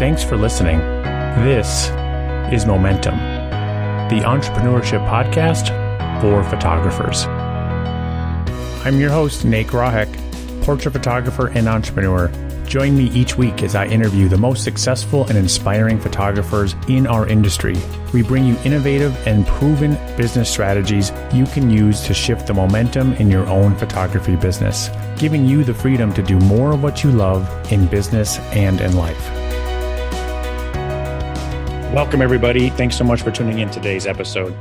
Thanks for listening. This is Momentum, the entrepreneurship podcast for photographers. I'm your host, Nate Grahek, portrait photographer and entrepreneur. Join me each week as I interview the most successful and inspiring photographers in our industry. We bring you innovative and proven business strategies you can use to shift the momentum in your own photography business, giving you the freedom to do more of what you love in business and in life. Welcome, everybody. Thanks so much for tuning in today's episode.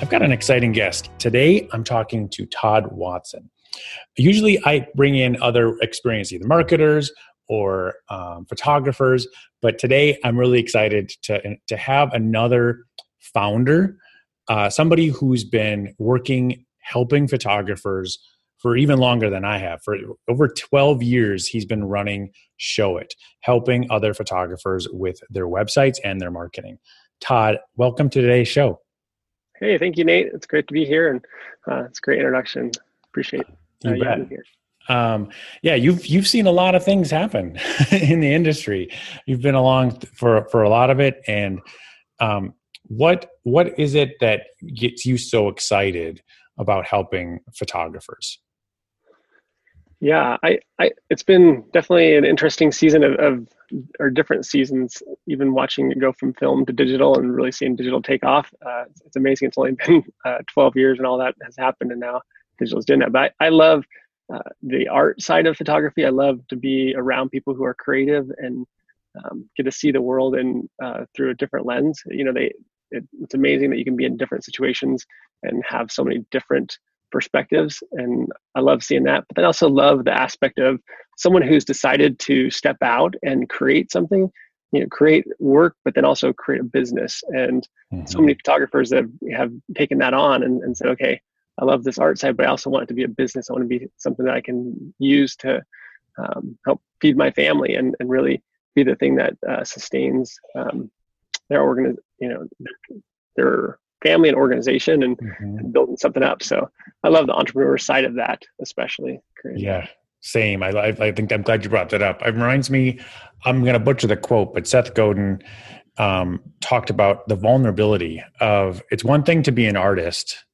I've got an exciting guest. Today, I'm talking to Todd Watson. Usually, I bring in other experienced either marketers or um, photographers, but today I'm really excited to, to have another founder, uh, somebody who's been working helping photographers for even longer than I have. For over 12 years, he's been running Showit, helping other photographers with their websites and their marketing. Todd, welcome to today's show. Hey, thank you, Nate. It's great to be here, and uh, it's a great introduction. Appreciate uh, you, you here. Um, yeah, you've you've seen a lot of things happen in the industry. You've been along for for a lot of it, and um, what what is it that gets you so excited about helping photographers? Yeah, I, I, it's been definitely an interesting season of, of, or different seasons. Even watching it go from film to digital and really seeing digital take off. Uh, it's amazing. It's only been uh, 12 years and all that has happened, and now digital's doing that. But I, I love uh, the art side of photography. I love to be around people who are creative and um, get to see the world and uh, through a different lens. You know, they it, it's amazing that you can be in different situations and have so many different perspectives and i love seeing that but then I also love the aspect of someone who's decided to step out and create something you know create work but then also create a business and mm-hmm. so many photographers have have taken that on and, and said okay i love this art side but i also want it to be a business i want to be something that i can use to um, help feed my family and, and really be the thing that uh, sustains um, their organ you know their family and organization and, mm-hmm. and, building something up. So I love the entrepreneur side of that, especially. Yeah, same. I, I think I'm glad you brought that up. It reminds me, I'm going to butcher the quote, but Seth Godin um, talked about the vulnerability of it's one thing to be an artist,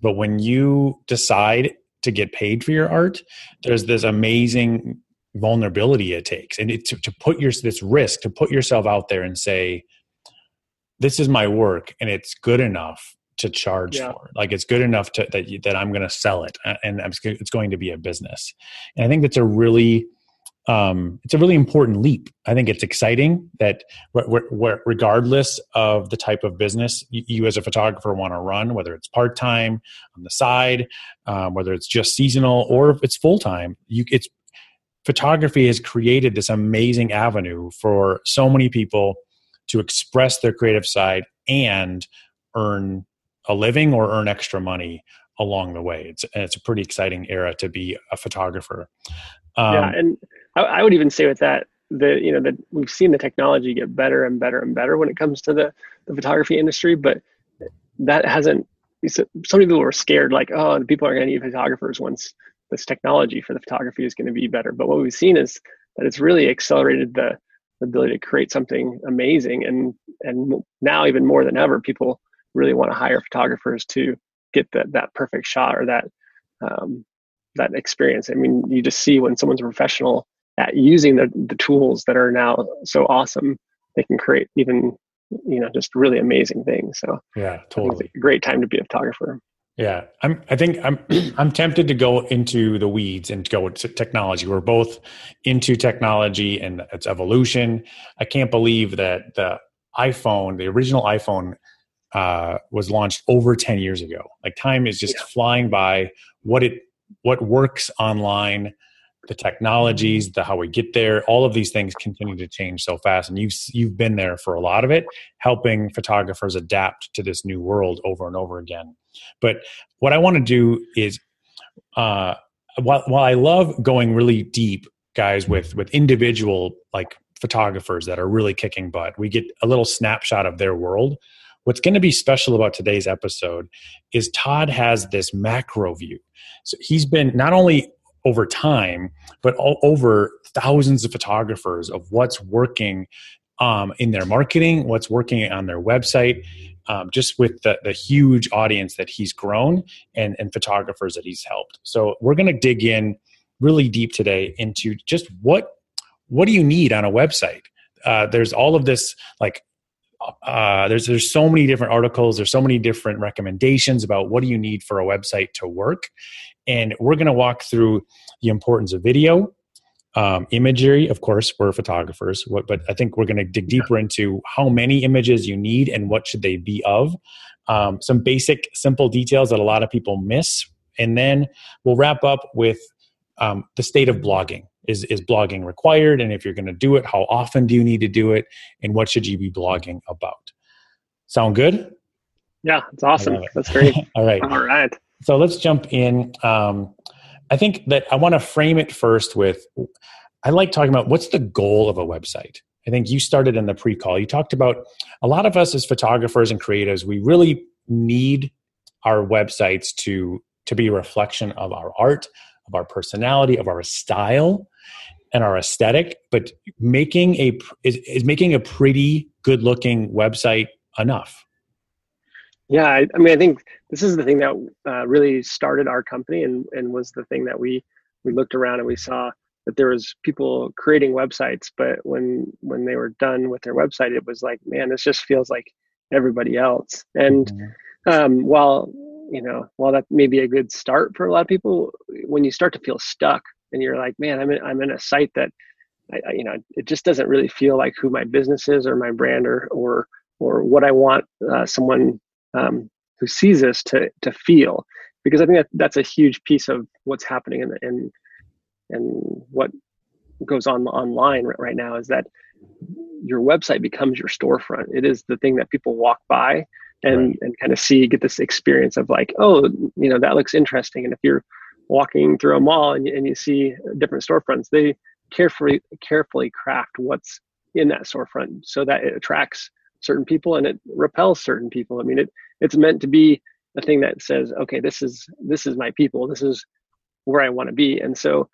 but when you decide to get paid for your art, there's this amazing vulnerability it takes, and it, to, to put your this risk to put yourself out there and say, this is my work and it's good enough to charge yeah. for. Like it's good enough to, that you, that I'm going to sell it and it's going to be a business. And I think that's a really um, it's a really important leap. I think it's exciting that regardless of the type of business you, you as a photographer want to run, whether it's part time on the side, um, whether it's just seasonal, or if it's full time, you it's photography has created this amazing avenue for so many people to express their creative side and earn a living or earn extra money along the way. It's it's a pretty exciting era to be a photographer. Um, yeah, and I, I, would even say with that that you know that we've seen the technology get better and better and better when it comes to the the photography industry, but that hasn't. So many people were scared, like, oh, the people aren't going to need photographers once this technology for the photography is going to be better. But what we've seen is that it's really accelerated the the ability to create something amazing. And and now even more than ever people really want to hire photographers to get that that perfect shot or that um, that experience. I mean you just see when someone's a professional at using the, the tools that are now so awesome they can create even you know just really amazing things. So yeah totally. a great time to be a photographer yeah, I'm. I think I'm. I'm tempted to go into the weeds and go to technology. We're both into technology and its evolution. I can't believe that the iPhone, the original iPhone, uh, was launched over ten years ago. Like time is just yeah. flying by. What it what works online, the technologies, the how we get there, all of these things continue to change so fast. And you've you've been there for a lot of it, helping photographers adapt to this new world over and over again. But what I want to do is, uh, while while I love going really deep, guys, with with individual like photographers that are really kicking butt, we get a little snapshot of their world. What's going to be special about today's episode is Todd has this macro view. So he's been not only over time, but over thousands of photographers of what's working um, in their marketing, what's working on their website, um, just with the, the huge audience that he's grown and, and photographers that he's helped. So we're going to dig in really deep today into just what what do you need on a website. Uh, there's all of this like uh, there's there's so many different articles. There's so many different recommendations about what do you need for a website to work. And we're going to walk through the importance of video um, imagery of course we're photographers what, but i think we're going to dig deeper into how many images you need and what should they be of. Um, some basic simple details that a lot of people miss. And then we'll wrap up with um, the state of blogging. Is is blogging required? And if you're going to do it how often do you need to do it? And what should you be blogging about? Sound good? Yeah it's awesome. that's great. All right. All right. So let's jump in. Um, i think that i want to frame it first with i like talking about what's the goal of a website? I think you started in the pre-call. You talked about a lot of us as photographers and creatives we really need our websites to to be a reflection of our art of our personality of our style and our aesthetic, but making a is, is making a pretty good looking website enough. Yeah, I, I, mean, I think this is the thing that uh, really started our company, and and was the thing that we we looked around and we saw that there was people creating websites, but when when they were done with their website, it was like, man, this just feels like everybody else. And mm-hmm. um, while you know, while that may be a good start for a lot of people, when you start to feel stuck and you're like, man, I'm in, I'm in a site that, I, I, you know, it just doesn't really feel like who my business is or my brand or or or what I want uh, someone um, who sees this to to feel. Because I think that that's a huge piece of what's happening in and and what goes on online right now is that your website becomes your storefront. It is the thing that people walk by and right. and kind of see get this experience of like, oh, you know, that looks interesting. And if you're walking through a mall and you, and you see different storefronts, they carefully carefully craft what's in that storefront so that it attracts certain people and it repels certain people. I mean, it it's meant to be a thing that says, okay, this is this is my people. This is where I want to be. And so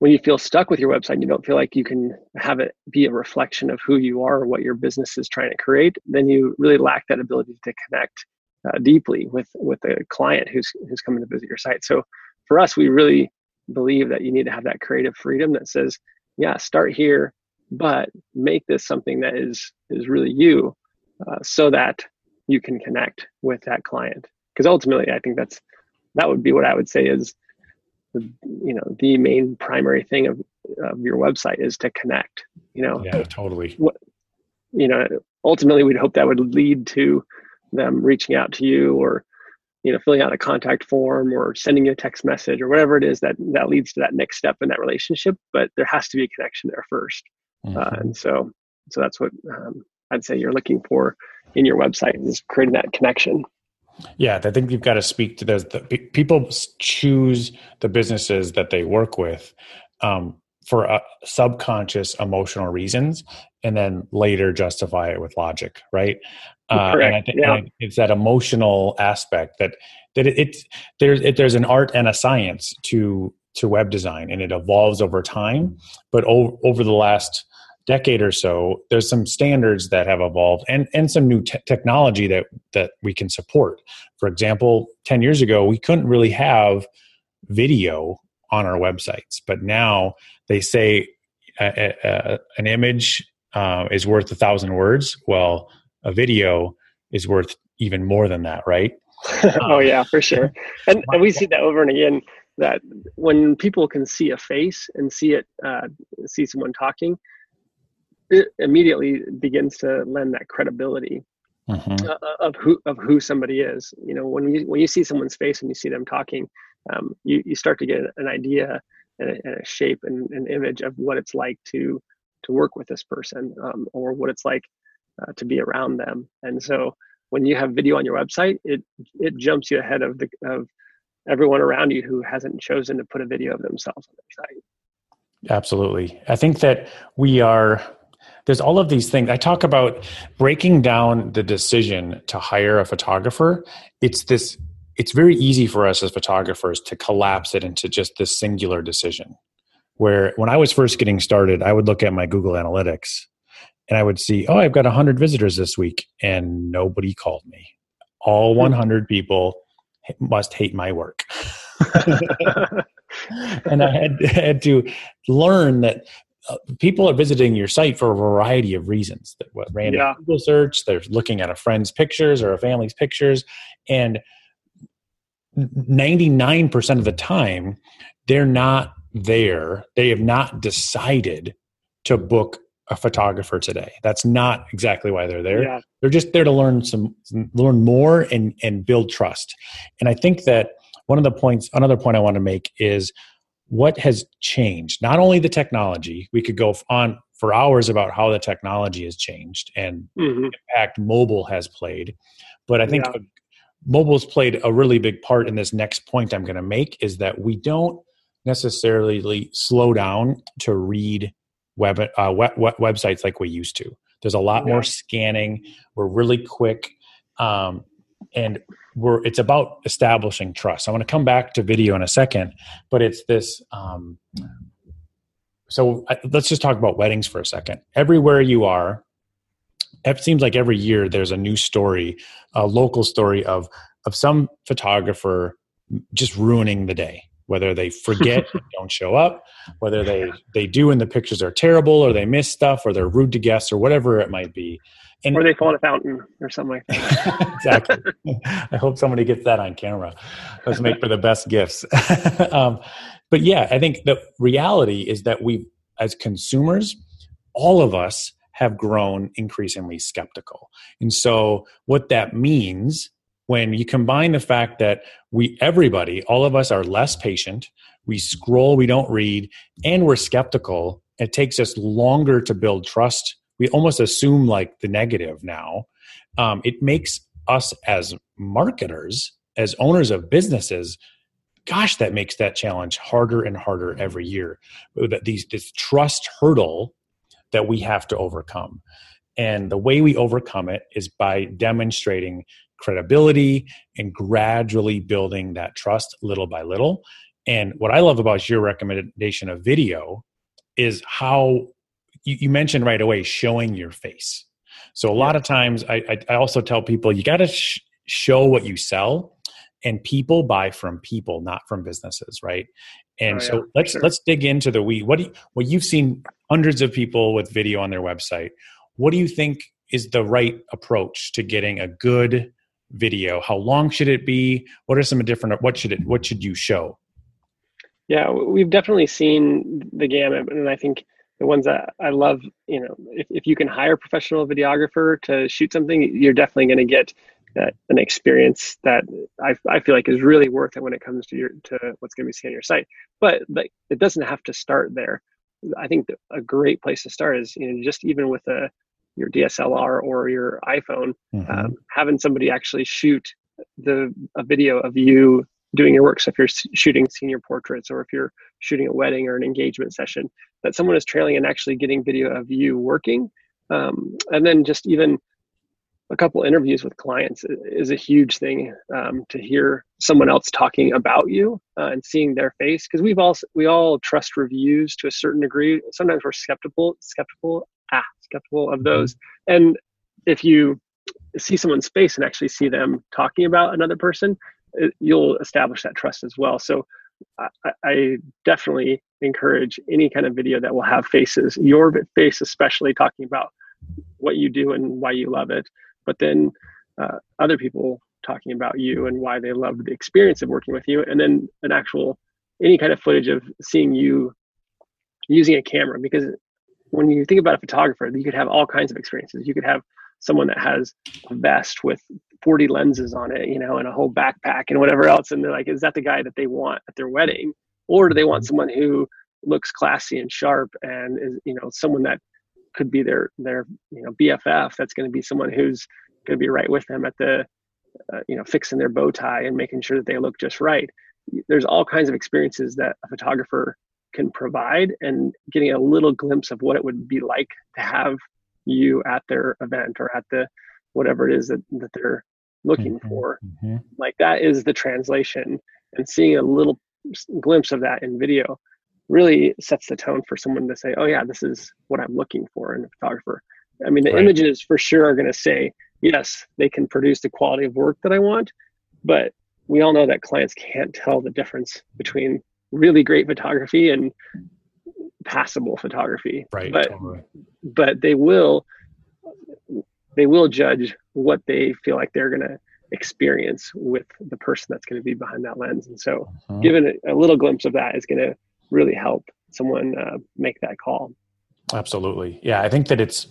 when you feel stuck with your website and you don't feel like you can have it be a reflection of who you are or what your business is trying to create, then you really lack that ability to connect uh, deeply with with a client who's who's coming to visit your site. So for us, we really believe that you need to have that creative freedom that says, yeah, start here, but make this something that is is really you, uh, so that you can connect with that client. Because ultimately, I think that's that would be what I would say is the you know the main primary thing of of your website is to connect. You know, yeah, totally. What you know, ultimately, we'd hope that would lead to them reaching out to you or you know filling out a contact form or sending you a text message or whatever it is that that leads to that next step in that relationship but there has to be a connection there 1st uh, mm-hmm. uh, and so so that's what um, i'd say you're looking for in your website is creating that connection yeah i think you've got to speak to those the, people choose the businesses that they work with um, for uh, subconscious emotional reasons and then later justify it with logic right uh, and I think yeah. it's that emotional aspect that that it, it's there's it, there's an art and a science to to web design, and it evolves over time. But over, over the last decade or so, there's some standards that have evolved, and and some new te- technology that that we can support. For example, ten years ago, we couldn't really have video on our websites, but now they say a, a, an image uh, is worth a thousand words. Well a video is worth even more than that, right? oh yeah, for sure. And, and we see that over and again that when people can see a face and see it, uh, see someone talking, it immediately begins to lend that credibility mm-hmm. uh, of who of who somebody is. You know, when you when you see someone's face and you see them talking, um, you you start to get an idea and a, and a shape and an image of what it's like to to work with this person, um, or what it's like uh, to be around them. And so when you have video on your website, it it jumps you ahead of the of everyone around you who hasn't chosen to put a video of themselves on their site. Absolutely. I think that we are there's all of these things. I talk about breaking down the decision to hire a photographer. It's this it's very easy for us as photographers to collapse it into just this singular decision. Where when I was first getting started, I would look at my Google Analytics and I would see, oh, I've got 100 visitors this week, and nobody called me. All hmm. 100 people must hate my work. and I had, had to learn that uh, people are visiting your site for a variety of reasons. That what random yeah. Google search, they're looking at a friend's pictures or a family's pictures, and 99% of the time, they're not there. They have not decided to book a photographer today. That's not exactly why they're there. Yeah. They're just there to learn some learn more and and build trust. And I think that one of the points another point I want to make is what has changed. Not only the technology, we could go on for hours about how the technology has changed and mm-hmm. impact mobile has played, but I think yeah. mobile's played a really big part in this next point I'm going to make is that we don't necessarily slow down to read web, uh, web, web, websites like we used to. There's a lot yeah. more scanning. We're really quick, um, and we're it's about establishing trust. I want to come back to video in a second, but it's this. Um, so I, let's just talk about weddings for a second. Everywhere you are, it seems like every year there's a new story, a local story of of some photographer just ruining the day whether they forget don't show up whether they they do and the pictures are terrible or they miss stuff or they're rude to guests or whatever it might be and, or they fall in a fountain or something like that. Exactly. I hope somebody gets that on camera. Let's make for the best gifts. Um, but yeah i think the reality is that we as consumers all of us have grown increasingly skeptical. And so what that means when you combine the fact that we everybody all of us are less patient we scroll we don't read and we're skeptical it takes us longer to build trust we almost assume like the negative now. Um, it makes us as marketers as owners of businesses gosh that makes that challenge harder and harder every year. That these this trust hurdle that we have to overcome. And the way we overcome it is by demonstrating credibility and gradually building that trust little by little. And what I love about your recommendation of video is how you, you mentioned right away showing your face. So a lot of times I, I, I also tell people you got to sh- show what you sell and people buy from people not from businesses right and oh, yeah, so let's sure. let's dig into the we what do you, what you've seen hundreds of people with video on their website what do you think is the right approach to getting a good video? How long should it be? What are some different? What should it? What should you show? Yeah, we've definitely seen the gamut, and I think the ones that I love, you know, if, if you can hire a professional videographer to shoot something, you're definitely going to get that, an experience that I, I feel like is really worth it when it comes to your to what's going to be seen on your site. But like, it doesn't have to start there. I think a great place to start is you know just even with a your DSLR or your iPhone, mm-hmm. um, having somebody actually shoot the a video of you doing your work. So if you're shooting senior portraits or if you're shooting a wedding or an engagement session, that someone is trailing and actually getting video of you working. Um, and then just even a couple interviews with clients is a huge thing um, to hear someone else talking about you uh, and seeing their face because we've all we all trust reviews to a certain degree sometimes we're skeptical skeptical ah skeptical of mm-hmm. those and if you see someone's face and actually see them talking about another person it, you'll establish that trust as well so I, definitely encourage any kind of video that will have faces your face especially talking about what you do and why you love it but then uh, other people talking about you and why they love the experience of working with you and then an actual any kind of footage of seeing you using a camera because when you think about a photographer, you could have all kinds of experiences. You could have someone that has a vest with 40 lenses on it, you know, and a whole backpack and whatever else. And they're like, is that the guy that they want at their wedding? Or do they want someone who looks classy and sharp and is, you know, someone that could be their, their, you know, BFF that's going to be someone who's going to be right with them at the, uh, you know, fixing their bow tie and making sure that they look just right. There's all kinds of experiences that a photographer can provide and getting a little glimpse of what it would be like to have you at their event or at the whatever it is that, that they're looking mm-hmm, for mm-hmm. like that is the translation and seeing a little glimpse of that in video really sets the tone for someone to say oh yeah this is what i'm looking for in a photographer I mean, the Right. images for sure are going to say, yes, they can produce the quality of work that I want, but we all know that clients can't tell the difference between really great photography and passable photography. Right. But totally. but they will they will judge what they feel like they're going to experience with the person that's going to be behind that lens and so Mhm. given a, a little glimpse of that is going to really help someone uh, make that call Absolutely. Yeah. I think that it's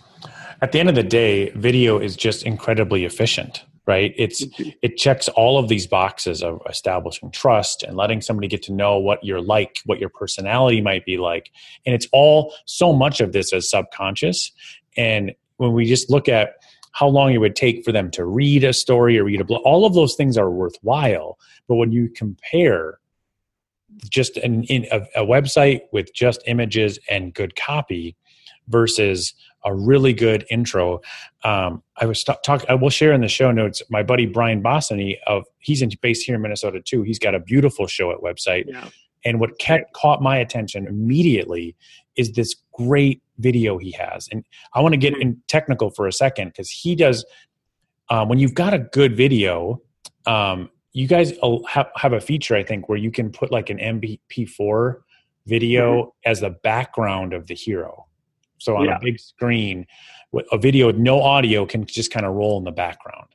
at the end of the day, video is just incredibly efficient, right? It's it checks all of these boxes of establishing trust and letting somebody get to know what you're like, what your personality might be like. And it's all so much of this is subconscious. And when we just look at how long it would take for them to read a story or read a blog, all of those things are worthwhile. But when you compare just an, in a, a website with just images and good copy versus a really good intro. Um, I was talk, talk. I will share in the show notes. My buddy Brian Bossany of he's in, based here in Minnesota too. He's got a beautiful Showit website. yeah And what kept, caught my attention immediately is this great video he has. And I want to get in technical for a second because he does. Um, when you've got a good video, um, you guys have, have a feature I think where you can put like an MP4 video as the background of the hero. So on Yeah. a big screen, a video with no audio can just kind of roll in the background.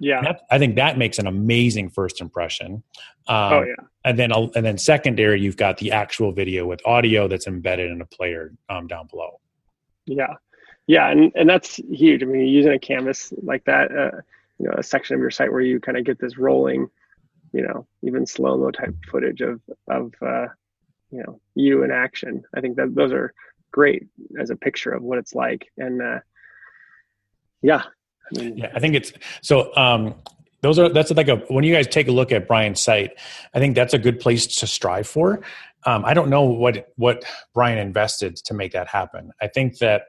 Yeah. That, I think that makes an amazing first impression. Um, oh yeah. and then and then secondary, you've got the actual video with audio that's embedded in a player um, down below. yeah. Yeah and and that's huge. I mean using a canvas like that uh, you know a section of your site where you kind of get this rolling you know even slow mo type footage of of uh, you know you in action i think that those are great as a picture of what it's like. And uh, yeah Yeah, I think it's so. Um, those are that's like a when you guys take a look at Brian's site, I think that's a good place to strive for. Um, I don't know what what Brian invested to make that happen. I think that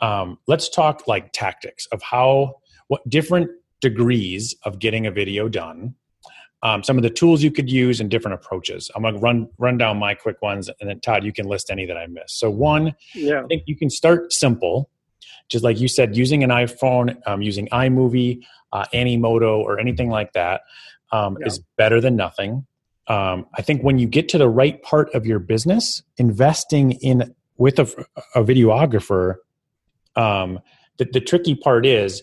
um, let's talk like tactics of how what different degrees of getting a video done. Um, some of the tools you could use and different approaches. I'm gonna run run down my quick ones, and then Todd, you can list any that I missed. So one, yeah I think you can start simple, just like you said, using an iPhone, um, using iMovie, uh, Animoto, or anything like that um, Yeah. is better than nothing. Um, I think when you get to the right part of your business, investing in with a, a videographer, um, the, the tricky part is,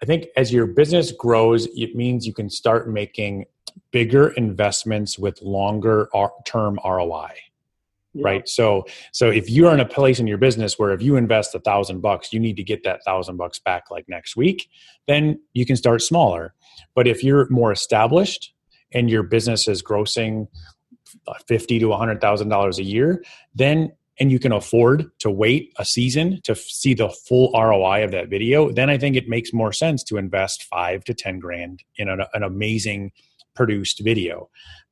I think as your business grows, it means you can start making bigger investments with longer term ROI yeah. right so so if you're in a place in your business where if you invest a thousand bucks you need to get that thousand bucks back like next week then you can start smaller but if you're more established and your business is grossing fifty to a hundred thousand dollars a year then and you can afford to wait a season to see the full ROI of that video, then I think it makes more sense to invest five to ten grand in an, an amazing produced video.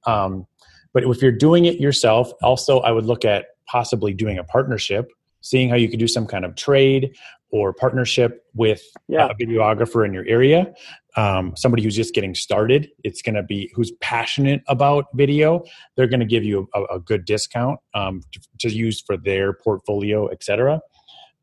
Um, but if you're doing it yourself, also I would look at possibly doing a partnership, seeing how you could do some kind of trade or partnership with Yeah. a videographer in your area, um, somebody who's just getting started. It's going to be who's passionate about video. They're going to give you a, a good discount um, to, to use for their portfolio, etc.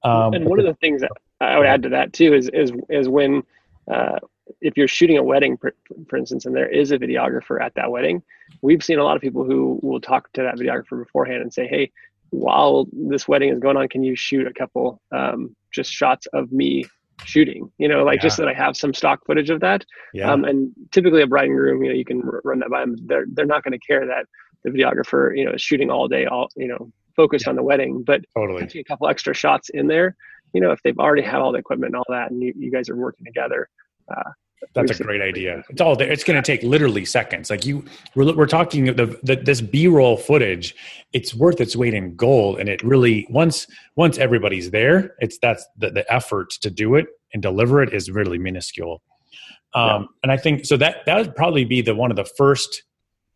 Um, and one of the things that I would add to that too is is is when uh, if you're shooting a wedding, for, for instance, and there is a videographer at that wedding, we've seen a lot of people who will talk to that videographer beforehand and say, "Hey, while this wedding is going on, can you shoot a couple um, just shots of me shooting? You know, like just Yeah. that I have some stock footage of that." yeah, Um, and typically, a bride and groom, you know, you can run that by them. They're they're not going to care that the videographer, you know, is shooting all day, all you know, focused on the wedding, but totally. a couple extra shots in there, you know, if they've already have all the equipment and all that, and you, you guys are working together, That's a great idea. It's all there. It's going to take literally seconds. Like you, we're, we're talking the, the this B-roll footage. It's worth its weight in gold, and it really once once everybody's there, it's that's the, the effort to do it and deliver it is really minuscule. Um, And I think so that that would probably be the one of the first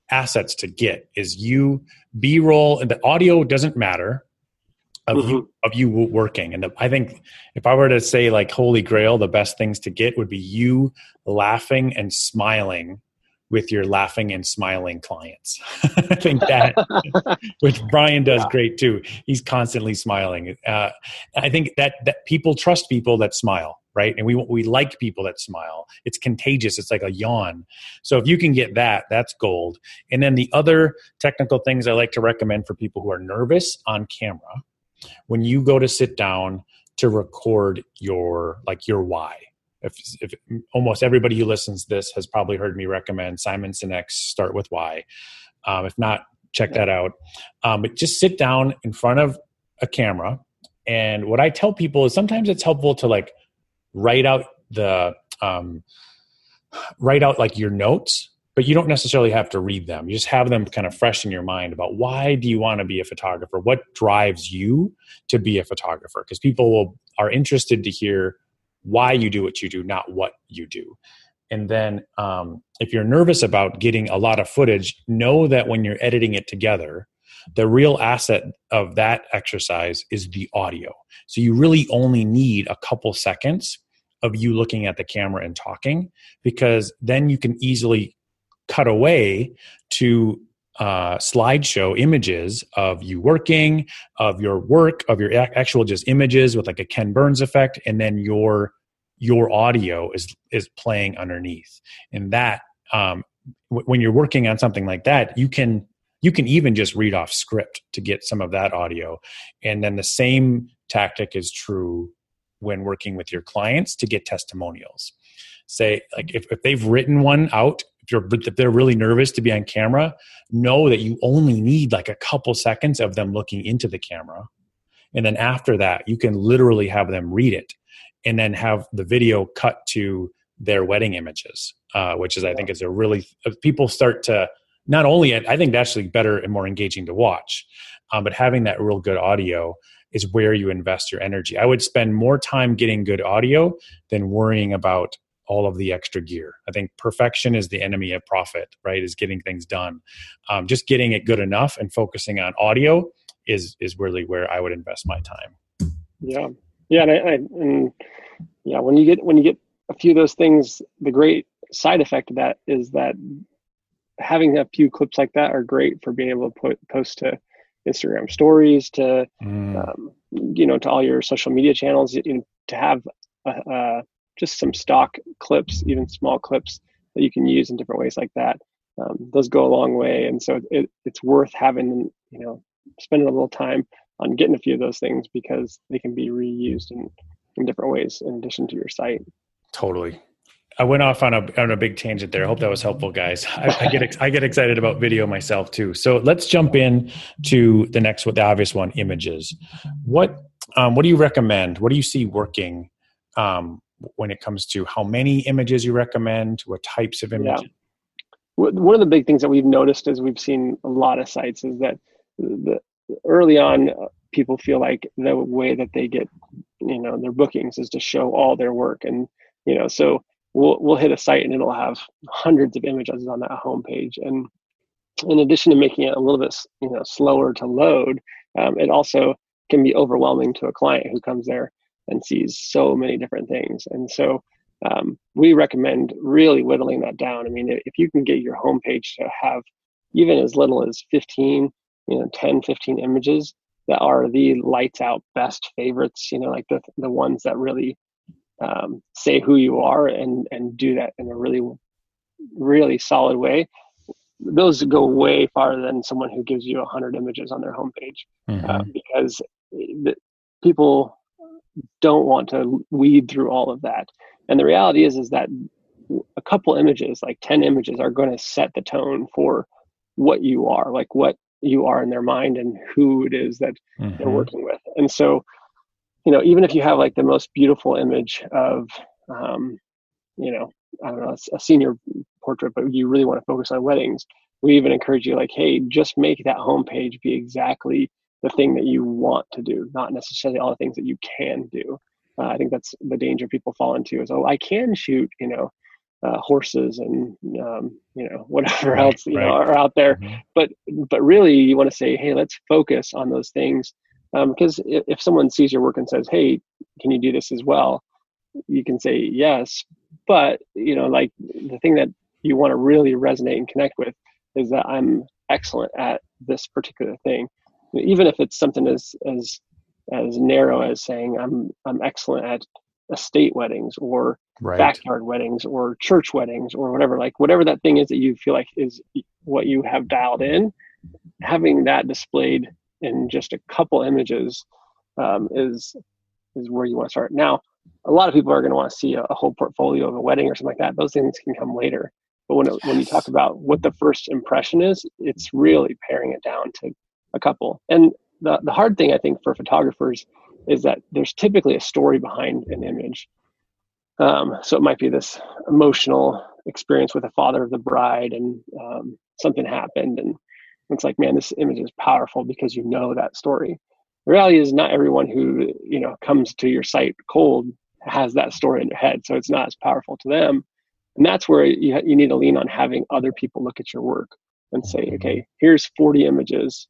assets to get is you B-roll, and the audio doesn't matter of you of you working. And the, I think if I were to say like holy grail, the best things to get would be you laughing and smiling with your laughing and smiling clients. I think that, which Brian does yeah. great too. He's constantly smiling. Uh, I think that that people trust people that smile, right? And we we like people that smile. It's contagious. It's like a yawn. So if you can get that, that's gold. And then the other technical things I like to recommend for people who are nervous on camera, when you go to sit down to record your like your why if, if almost everybody who listens to this has probably heard me recommend Simon Sinek's Start with Why. Um, if not, check that out. Um, but just sit down in front of a camera. And what I tell people is sometimes it's helpful to like write out the um, write out like your notes but you don't necessarily have to read them you just have them kind of fresh in your mind about why do you want to be a photographer what drives you to be a photographer because people will, are interested to hear why you do what you do, not what you do. And then um, if you're nervous about getting a lot of footage, know that when you're editing it together, the real asset of that exercise is the audio. So you really only need a couple seconds of you looking at the camera and talking because then you can easily cut away to uh, slideshow images of you working, of your work, of your actual just images with like a Ken Burns effect, and then your your audio is is playing underneath. And that um, w- when you're working on something like that, you can you can even just read off script to get some of that audio, and then the same tactic is true when working with your clients to get testimonials. Say like if, if they've written one out if they're really nervous to be on camera, know that you only need like a couple seconds of them looking into the camera. And then after that, you can literally have them read it and then have the video cut to their wedding images, uh, which is, I think, is a really, people start to not only, I think that's actually better and more engaging to watch, um, but having that real good audio is where you invest your energy. I would spend more time getting good audio than worrying about all of the extra gear. I think perfection is the enemy of profit, right? Is getting things done. Um, just getting it good enough and focusing on audio is is really where I would invest my time. Yeah, yeah, and, I, I, and yeah, when you get when you get a few of those things, the great side effect of that is that having a few clips like that are great for being able to put post to Instagram stories, to mm. um, you know, to all your social media channels, you know, to have a, just some stock clips, even small clips that you can use in different ways like that. Um, those go a long way, and so it, it's worth having you know spending a little time on getting a few of those things because they can be reused in, in different ways in addition to your site. Totally. I went off on a on a big tangent there. I hope that was helpful, guys. I, I get I get excited about video myself too. So let's jump in to the next, what the obvious one, images. What um, what do you recommend? What do you see working um, when it comes to how many images you recommend, what types of images? Yeah. One of the big things that we've noticed as we've seen a lot of sites is that the early on uh, people feel like the way that they get you know their bookings is to show all their work and you know so we'll we'll hit a site and it'll have hundreds of images on that homepage and in addition to making it a little bit you know slower to load um, it also can be overwhelming to a client who comes there and sees so many different things. And so um, we recommend really whittling that down. I mean, if you can get your homepage to have even as little as 15, you know, 10, 15 images that are the lights out best favorites, you know, like the, the ones that really um, say who you are and, and do that in a really, really solid way. Those go way farther than someone who gives you 100 images on their homepage mm-hmm. uh, because the, people don't want to weed through all of that. And the reality is, is that a couple images, like 10 images, are going to set the tone for what you are, like what you are in their mind and who it is that mm-hmm. they're working with. And so, you know, even if you have like the most beautiful image of, um, you know, I don't know, a senior portrait, but you really want to focus on weddings, we even encourage you like, hey, just make that homepage be exactly the thing that you want to do, not necessarily all the things that you can do. Uh, I think that's the danger people fall into is, oh, I can shoot, you know, uh, horses and um, you know whatever right, else you right. know are out there. Mm-hmm. But but really, you want to say, hey, let's focus on those things because um, if, if someone sees your work and says, hey, can you do this as well? You can say yes, but you know, like the thing that you want to really resonate and connect with is that I'm excellent at this particular thing, even if it's something as as as narrow as saying I'm I'm excellent at estate weddings or right. backyard weddings or church weddings or whatever like whatever that thing is that you feel like is what you have dialed in having that displayed in just a couple images um, is is where you want to start. Now a lot of people are going to want to see a, a, whole portfolio of a wedding or something like that. Those things can come later. But when, it, when you talk about what the first impression is it's really paring it down to a couple and the, the hard thing i think for photographers is that there's typically a story behind an image. Um, so it might be this emotional experience with the father of the bride, and um, something happened, and it's like, man, this image is powerful because you know that story. The reality is, not everyone who you know comes to your site cold has that story in their head, so it's not as powerful to them. And that's where you, you need to lean on having other people look at your work and say, okay, here's 40 images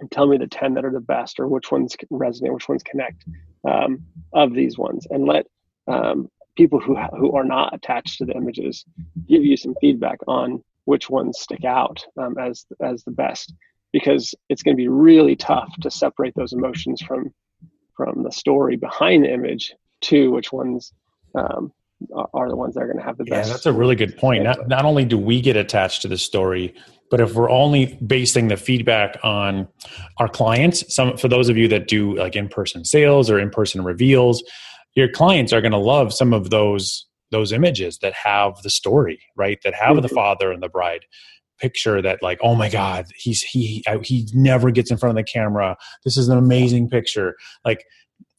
and tell me the 10 that are the best or which ones resonate, which ones connect um, of these ones. And let um, people who, who are not attached to the images give you some feedback on which ones stick out um, as, as the best because it's going to be really tough to separate those emotions from from the story behind the image to which ones um, are the ones that are going to have the yeah, best. Yeah, that's a really good point. Not, not only do we get attached to the story, but if we're only basing the feedback on our clients, some for those of you that do like in-person sales or in-person reveals, your clients are going to love some of those those images that have the story, right? That have mm-hmm. the father and the bride picture that like oh my god he's he he never gets in front of the camera this is an amazing picture like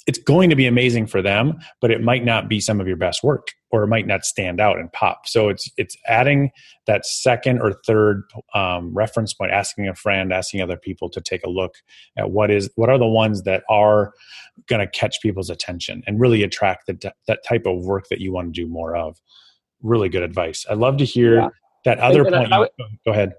it's going to be amazing for them but it might not be some of your best work or it might not stand out and pop so it's it's adding that second or third um, reference point asking a friend asking other people to take a look at what is what are the ones that are going to catch people's attention and really attract the, that type of work that you want to do more of really good advice i'd love to hear yeah. that other and, point I, I would, go ahead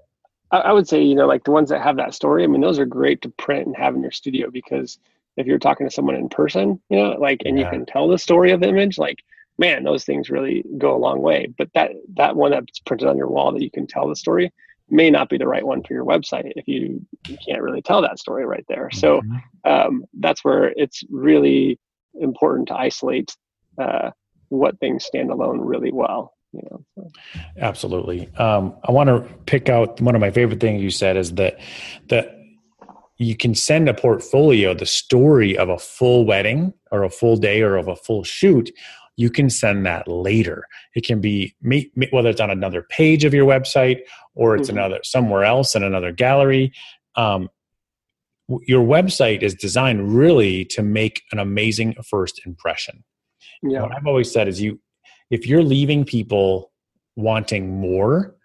I would say, you know, like the ones that have that story. I mean, those are great to print and have in your studio because if you're talking to someone in person, you know, like, and yeah. you can tell the story of the image, like, man, those things really go a long way. But that that one that's printed on your wall that you can tell the story may not be the right one for your website if you, you can't really tell that story right there. So mm-hmm. um, that's where it's really important to isolate uh, what things stand alone really well. You know, so. Absolutely. Um, I want to pick out one of my favorite things you said is that that you can send a portfolio the story of a full wedding or a full day or of a full shoot you can send that later it can be whether it's on another page of your website or it's mm-hmm. another somewhere else in another gallery um, your website is designed really to make an amazing first impression yeah. what i've always said is you if you're leaving people wanting more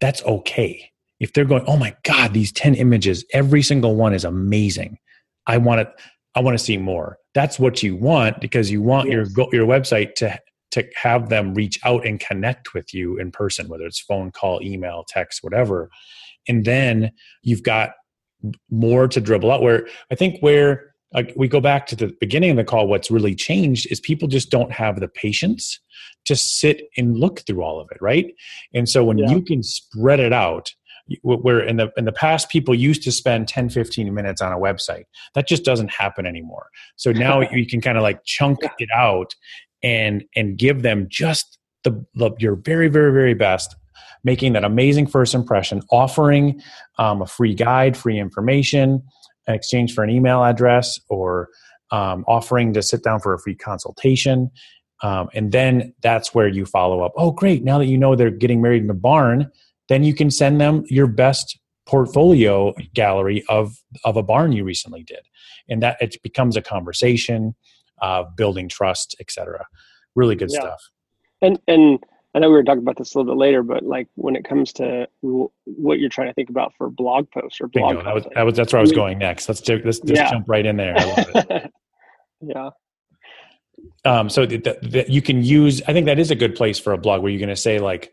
that's okay if they're going, oh my God, these 10 images, every single one is amazing. I want it, I want to see more. That's what you want because you want yes. your your website to to have them reach out and connect with you in person, whether it's phone call, email, text, whatever. And then you've got more to dribble out. Where I think where uh, we go back to the beginning of the call, what's really changed is people just don't have the patience to sit and look through all of it, right? And so when yeah. you can spread it out where in the in the past people used to spend 10 15 minutes on a website. That just doesn't happen anymore. So now you can kind of like chunk it out and and give them just the, the your very very very best making that amazing first impression offering um, a free guide free information in exchange for an email address or um, offering to sit down for a free consultation. Um, and then that's where you follow up oh great now that you know they're getting married in the barn then you can send them your best portfolio gallery of of a barn you recently did. And that it becomes a conversation of building trust etc really good yeah. stuff. And and i know we were talking about this a little bit later but like when it comes to what you're trying to think about for blog posts or blog Bingo. that was, that was that's where i was going next. Let's, let's just yeah. jump right in there. Yeah. Um, so that you can use i think that is a good place for a blog where you're going to say like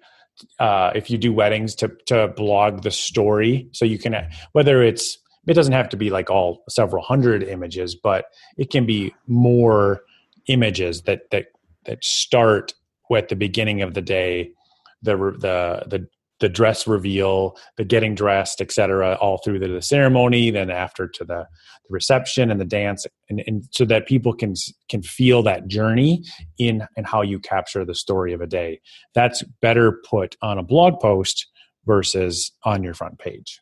uh, if you do weddings to to blog the story. So you can whether it's it doesn't have to be like all several hundred images but it can be more images that that that start at the beginning of the day the the the the dress reveal, the getting dressed, etc., all through the, the, ceremony, then after to the, the reception and the dance, and, and, so that people can can feel that journey in and how you capture the story of a day. That's better put on a blog post versus on your front page.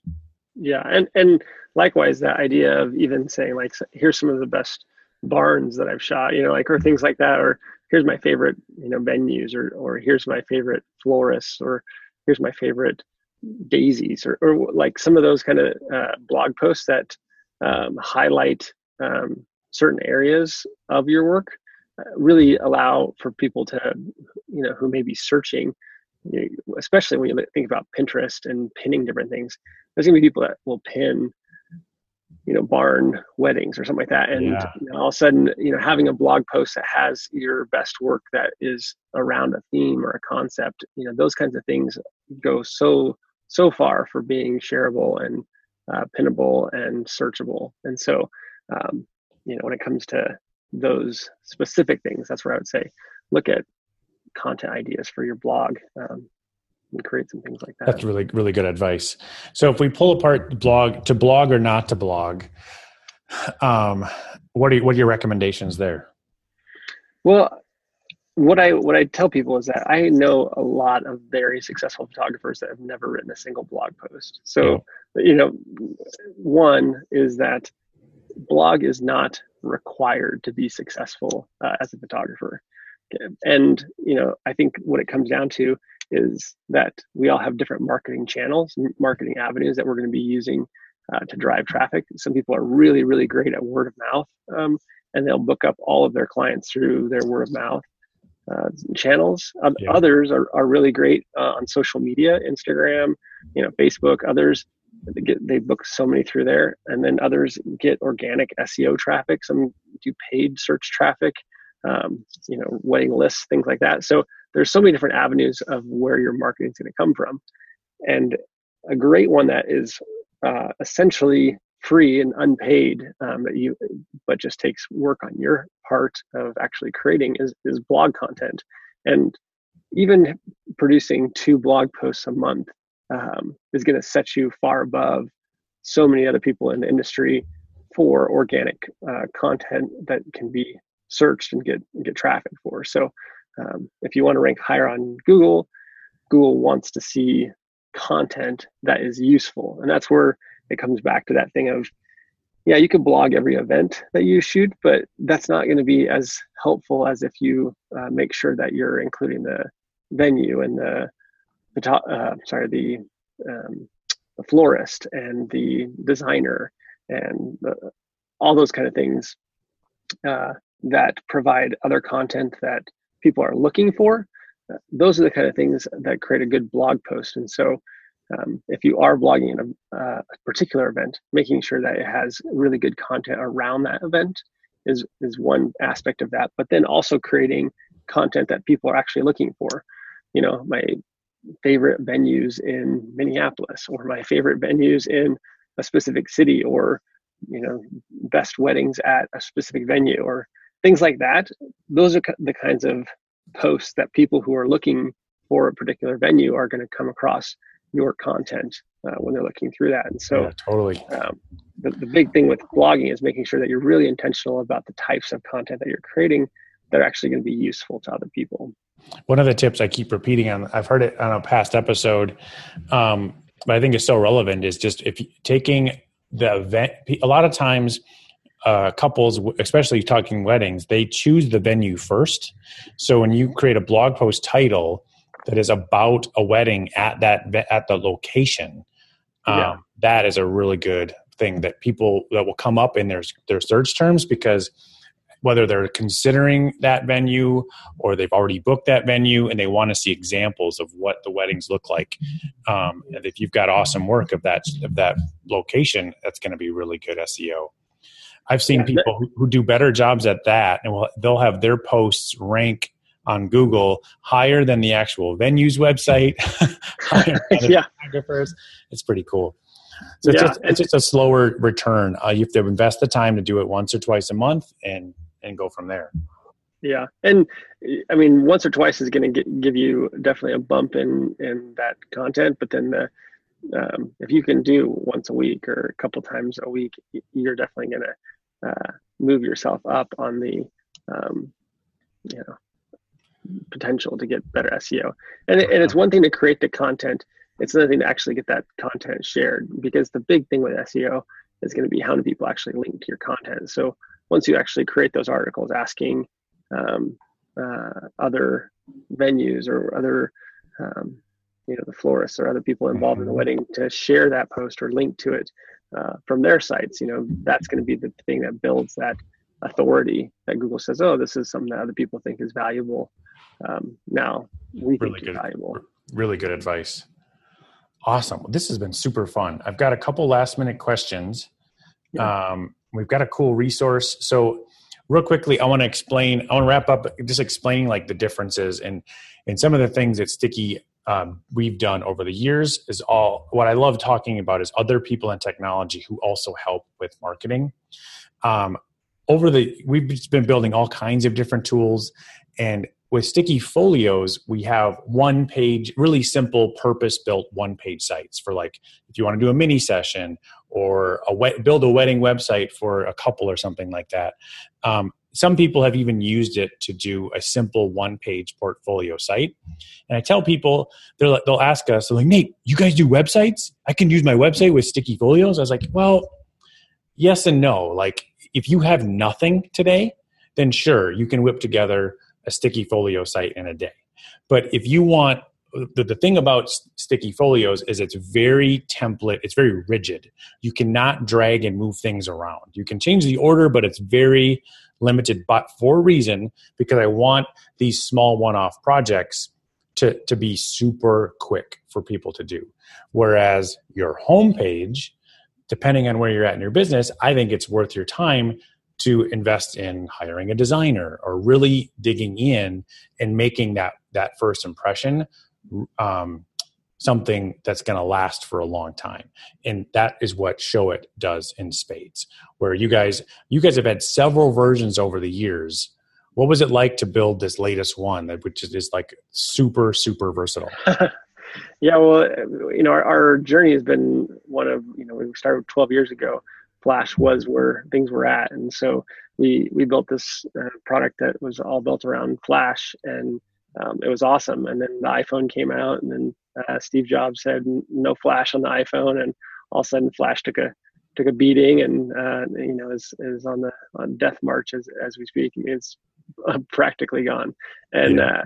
Yeah, and and likewise, that idea of even saying like, here's some of the best barns that I've shot, you know, like or mm-hmm. things like that, or here's my favorite, you know, venues, or or here's my favorite florists, or here's my favorite daisies, or or like some of those kind of uh, blog posts that um, highlight um, certain areas of your work. Uh, really allow for people to, you know, who may be searching you know, especially when you think about Pinterest and pinning different things, there's gonna be people that will pin, you know, barn weddings or something like that, and yeah. you know, all of a sudden, you know, having a blog post that has your best work that is around a theme or a concept, you know, those kinds of things go so so far for being shareable and uh, pinnable and searchable, and so, um, you know, when it comes to those specific things, that's where I would say look at content ideas for your blog. Um, and create some things like that. That's really really good advice. So if we pull apart blog to blog or not to blog, um, what are what are your recommendations there? Well, what I what I tell people is that I know a lot of very successful photographers that have never written a single blog post. So yeah. you know, one is that blog is not required to be successful uh, as a photographer and you know i think what it comes down to is that we all have different marketing channels marketing avenues that we're going to be using uh, to drive traffic. Some people are really really great at word of mouth um, and they'll book up all of their clients through their word of mouth uh, channels. Yeah. others are, are really great uh, on social media instagram you know facebook others they get they book so many through there. And then others get organic seo traffic. Some do paid search traffic um, you know, wedding lists, things like that. So there's so many different avenues of where your marketing is going to come from. And a great one that is uh, essentially free and unpaid, um, that you but just takes work on your part of actually creating is is blog content. And even producing two blog posts a month um, is going to set you far above so many other people in the industry for organic uh, content that can be searched and get get traffic for. So um, if you want to rank higher on Google, Google wants to see content that is useful, and that's where it comes back to that thing of yeah, you can blog every event that you shoot, but that's not going to be as helpful as if you uh, make sure that you're including the venue and the, the uh, sorry, the, um, the florist and the designer and the, all those kind of things uh, that provide other content that people are looking for. Uh, those are the kind of things that create a good blog post. And so, um, if you are blogging in a, uh, a, particular event, making sure that it has really good content around that event is is one aspect of that. But then also creating content that people are actually looking for. You know, my favorite venues in Minneapolis, or my favorite venues in a specific city, or you know, best weddings at a specific venue, or things like that those are the kinds of posts that people who are looking for a particular venue are going to come across your content uh, when they're looking through that. And so yeah, totally. um, the, the big thing with blogging is making sure that you're really intentional about the types of content that you're creating that are actually going to be useful to other people. One of the tips i keep repeating on i've heard it on a past episode um, but i think it's so relevant is just if you, taking the event a lot of times uh, couples, especially talking weddings, they choose the venue first. So when you create a blog post title that is about a wedding at that at the location, um, yeah. that is a really good thing that people that will come up in their their search terms because whether they're considering that venue or they've already booked that venue and they want to see examples of what the weddings look like. Um, if you've got awesome work of that of that location, that's going to be really good SEO. I've seen yeah, people who, who do better jobs at that, and will, they'll have their posts rank on Google higher than the actual venue's website. yeah, photographers. It's pretty cool. So it's, yeah. just, it's just a slower return. Uh, you have to invest the time to do it once or twice a month, and and go from there. Yeah, and I mean, once or twice is going to give you definitely a bump in in that content, but then the um, if you can do once a week or a couple times a week, you're definitely going to uh, move yourself up on the um, you know potential to get better SEO. And and it's one thing to create the content; it's another thing to actually get that content shared. Because the big thing with SEO is going to be how many people actually link to your content. So once you actually create those articles asking um, uh, other venues or other um, you know the florists or other people involved in the mm-hmm. wedding to share that post or link to it uh, from their sites you know that's going to be the thing that builds that authority that google says oh this is something that other people think is valuable. Um, now we really think good, valuable. really good advice. Awesome. This has been super fun. I've got a couple last minute questions. Yeah. um, we've got a cool resource. So real quickly i want to explain i want to wrap up just explaining like the differences and and some of the things that sticky um, we've done over the years is all what i love talking about is other people in technology who also help with marketing. Um, over the we've been building all kinds of different tools and with sticky folios we have one page really simple purpose built one page sites for like if you want to do a mini session or a build a wedding website for a couple or something like that. Um, some people have even used it to do a simple one page portfolio site. And i tell people they'll, they'll ask us they're like nate you guys do websites? I can use my website with sticky folios. I was like well yes and no. Like if you have nothing today then sure you can whip together a sticky folio site in a day. But if you want the, the thing about sticky folios is it's very template it's very rigid. You cannot drag and move things around. You can change the order but it's very limited but for a reason because i want these small one-off projects to, to be super quick for people to do. Whereas your homepage depending on where you're at in your business i think it's worth your time to invest in hiring a designer or really digging in and making that that first impression um, something that's going to last for a long time. And that is what Showit does in spades where you guys you guys have had several versions over the years. What was it like to build this latest one that which is like super super versatile? Yeah well you know our, our journey has been one of you know we started 12 years ago. Flash was where things were at, and so we we built this uh, product that was all built around Flash, and um, it was awesome. And then the iPhone came out, and then uh, Steve Jobs said no Flash on the iPhone, and all of a sudden Flash took a took a beating, and uh, you know is is on the on death march as as we speak. I mean, it's uh, practically gone, and yeah. Uh,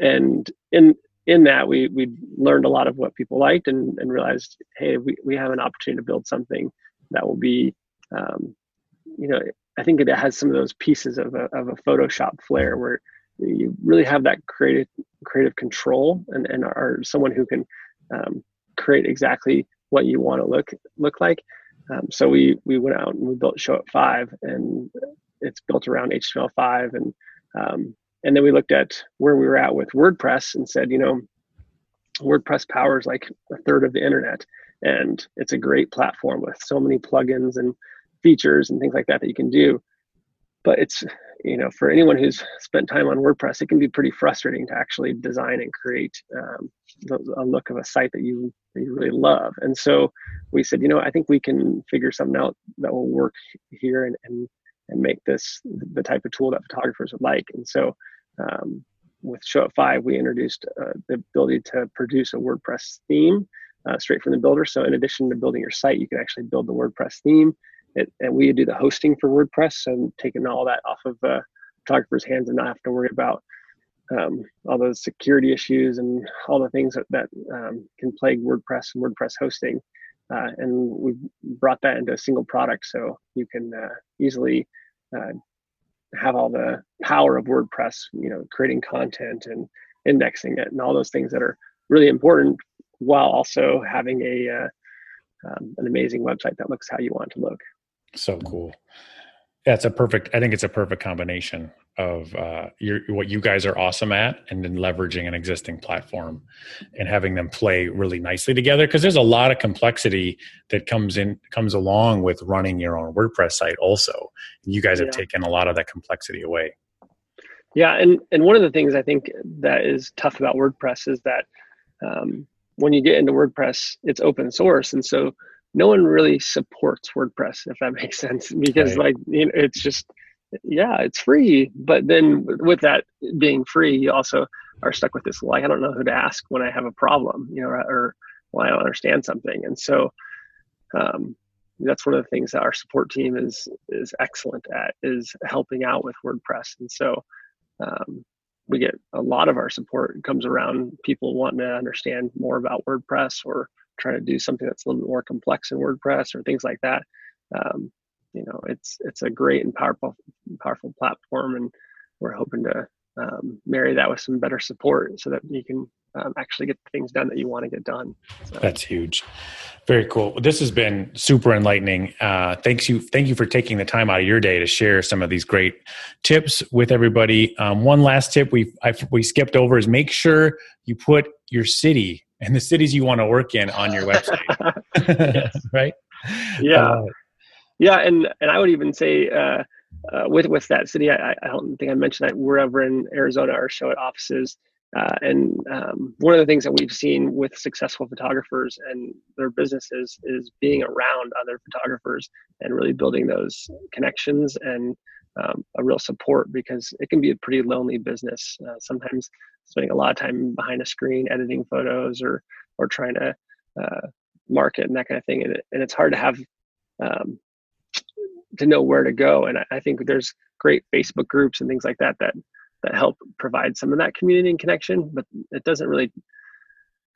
and in in that we we learned a lot of what people liked and, and realized hey we, we have an opportunity to build something that will be um, you know i think it has some of those pieces of a, of a photoshop flair where you really have that creative creative control and, and are someone who can um, create exactly what you want to look look like. Um, so we we went out and we built Showit 5 and it's built around html5 and um, and then we looked at where we were at with wordpress and said you know wordpress powers like a third of the internet and it's a great platform with so many plugins and features and things like that that you can do. But it's you know for anyone who's spent time on wordpress it can be pretty frustrating to actually design and create um, a look of a site that you that you really love and so we said you know i think we can figure something out that will work here and and, and make this the type of tool that photographers would like and so um, with Showit 5 we introduced uh, the ability to produce a wordpress theme uh, straight from the builder. So in addition to building your site, you can actually build the WordPress theme. It, and we do the hosting for WordPress and taking all that off of uh, photographers' hands and not have to worry about um, all those security issues and all the things that, that um, can plague WordPress and WordPress hosting. Uh, and we brought that into a single product so you can uh, easily uh, have all the power of WordPress, you know, creating content and indexing it and all those things that are really important while also having a uh, um, an amazing website that looks how you want to look. So cool. That's a perfect. I think it's a perfect combination of uh, your, what you guys are awesome at, and then leveraging an existing platform and having them play really nicely together. Because there's a lot of complexity that comes in comes along with running your own WordPress site. Also, and you guys have yeah. taken a lot of that complexity away. Yeah, and and one of the things I think that is tough about WordPress is that um, when you get into WordPress, it's open source, and so no one really supports WordPress, if that makes sense, because right. like you know, it's just yeah, it's free, but then with that being free, you also are stuck with this like I don't know who to ask when I have a problem, you know, or when I don't understand something, and so um, that's one of the things that our support team is is excellent at is helping out with WordPress, and so um, we get a lot of our support comes around people wanting to understand more about WordPress or trying to do something that's a little bit more complex in WordPress or things like that. Um, you know, it's it's a great and powerful powerful platform, and we're hoping to um, marry that with some better support so that you can um, actually get things done that you want to get done. So. That's huge. Very cool. This has been super enlightening. Uh, thanks you. Thank you for taking the time out of your day to share some of these great tips with everybody. Um, one last tip we we skipped over is make sure you put your city and the cities you want to work in on your website. right? Yeah. Uh, yeah, and and I would even say. Uh, uh, with with that city, I, I don't think I mentioned that we're over in Arizona, our Showit offices, uh, and um, one of the things that we've seen with successful photographers and their businesses is being around other photographers and really building those connections and um, a real support because it can be a pretty lonely business. Uh, sometimes spending a lot of time behind a screen editing photos or or trying to uh, market and that kind of thing, and, it, and it's hard to have um, to know where to go. And I, I think there's great Facebook groups and things like that that that help provide some of that community and connection, but it doesn't really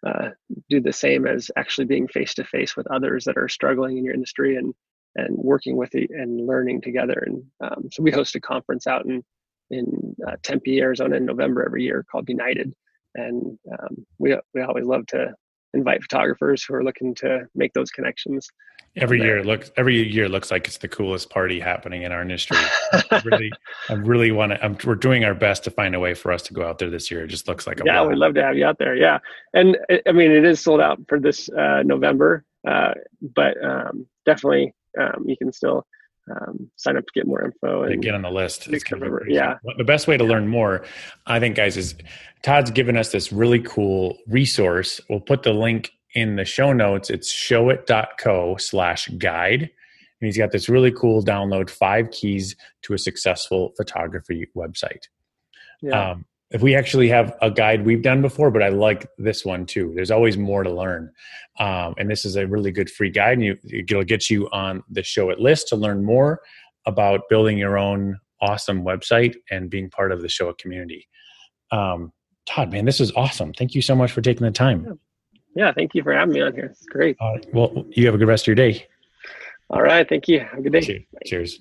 uh, do the same as actually being face to face with others that are struggling in your industry and and working with it and learning together. And um, so we host a conference out in in uh, Tempe, Arizona, in November every year called United, and um, we we always love to invite photographers who are looking to make those connections. Every year it looks every year looks like it's the coolest party happening in our industry. I really, I really want to. I'm, we're doing our best to find a way for us to go out there this year. It just looks like a yeah. We'd love to have you out there. Yeah, and I mean it is sold out for this uh, November, uh, but um, definitely um, you can still um, sign up to get more info and get on the list. yeah. The best way to learn more, I think, guys, is Todd's given us this really cool resource. We'll put the link in the show notes. It's showit.co slash guide. And he's got this really cool download five keys to a successful photography website. Yeah. Um, if we actually have a guide we've done before, but I like this one too. There's always more to learn. Um, and this is a really good free guide. And you, it'll get you on the Showit list to learn more about building your own awesome website and being part of the Showit community. Um, Todd, man, this is awesome. Thank you so much for taking the time. Yeah, thank you for having me on here. It's great. Uh, well, you have a good rest of your day. All right. Thank you. Have a good day. Cheers. Cheers.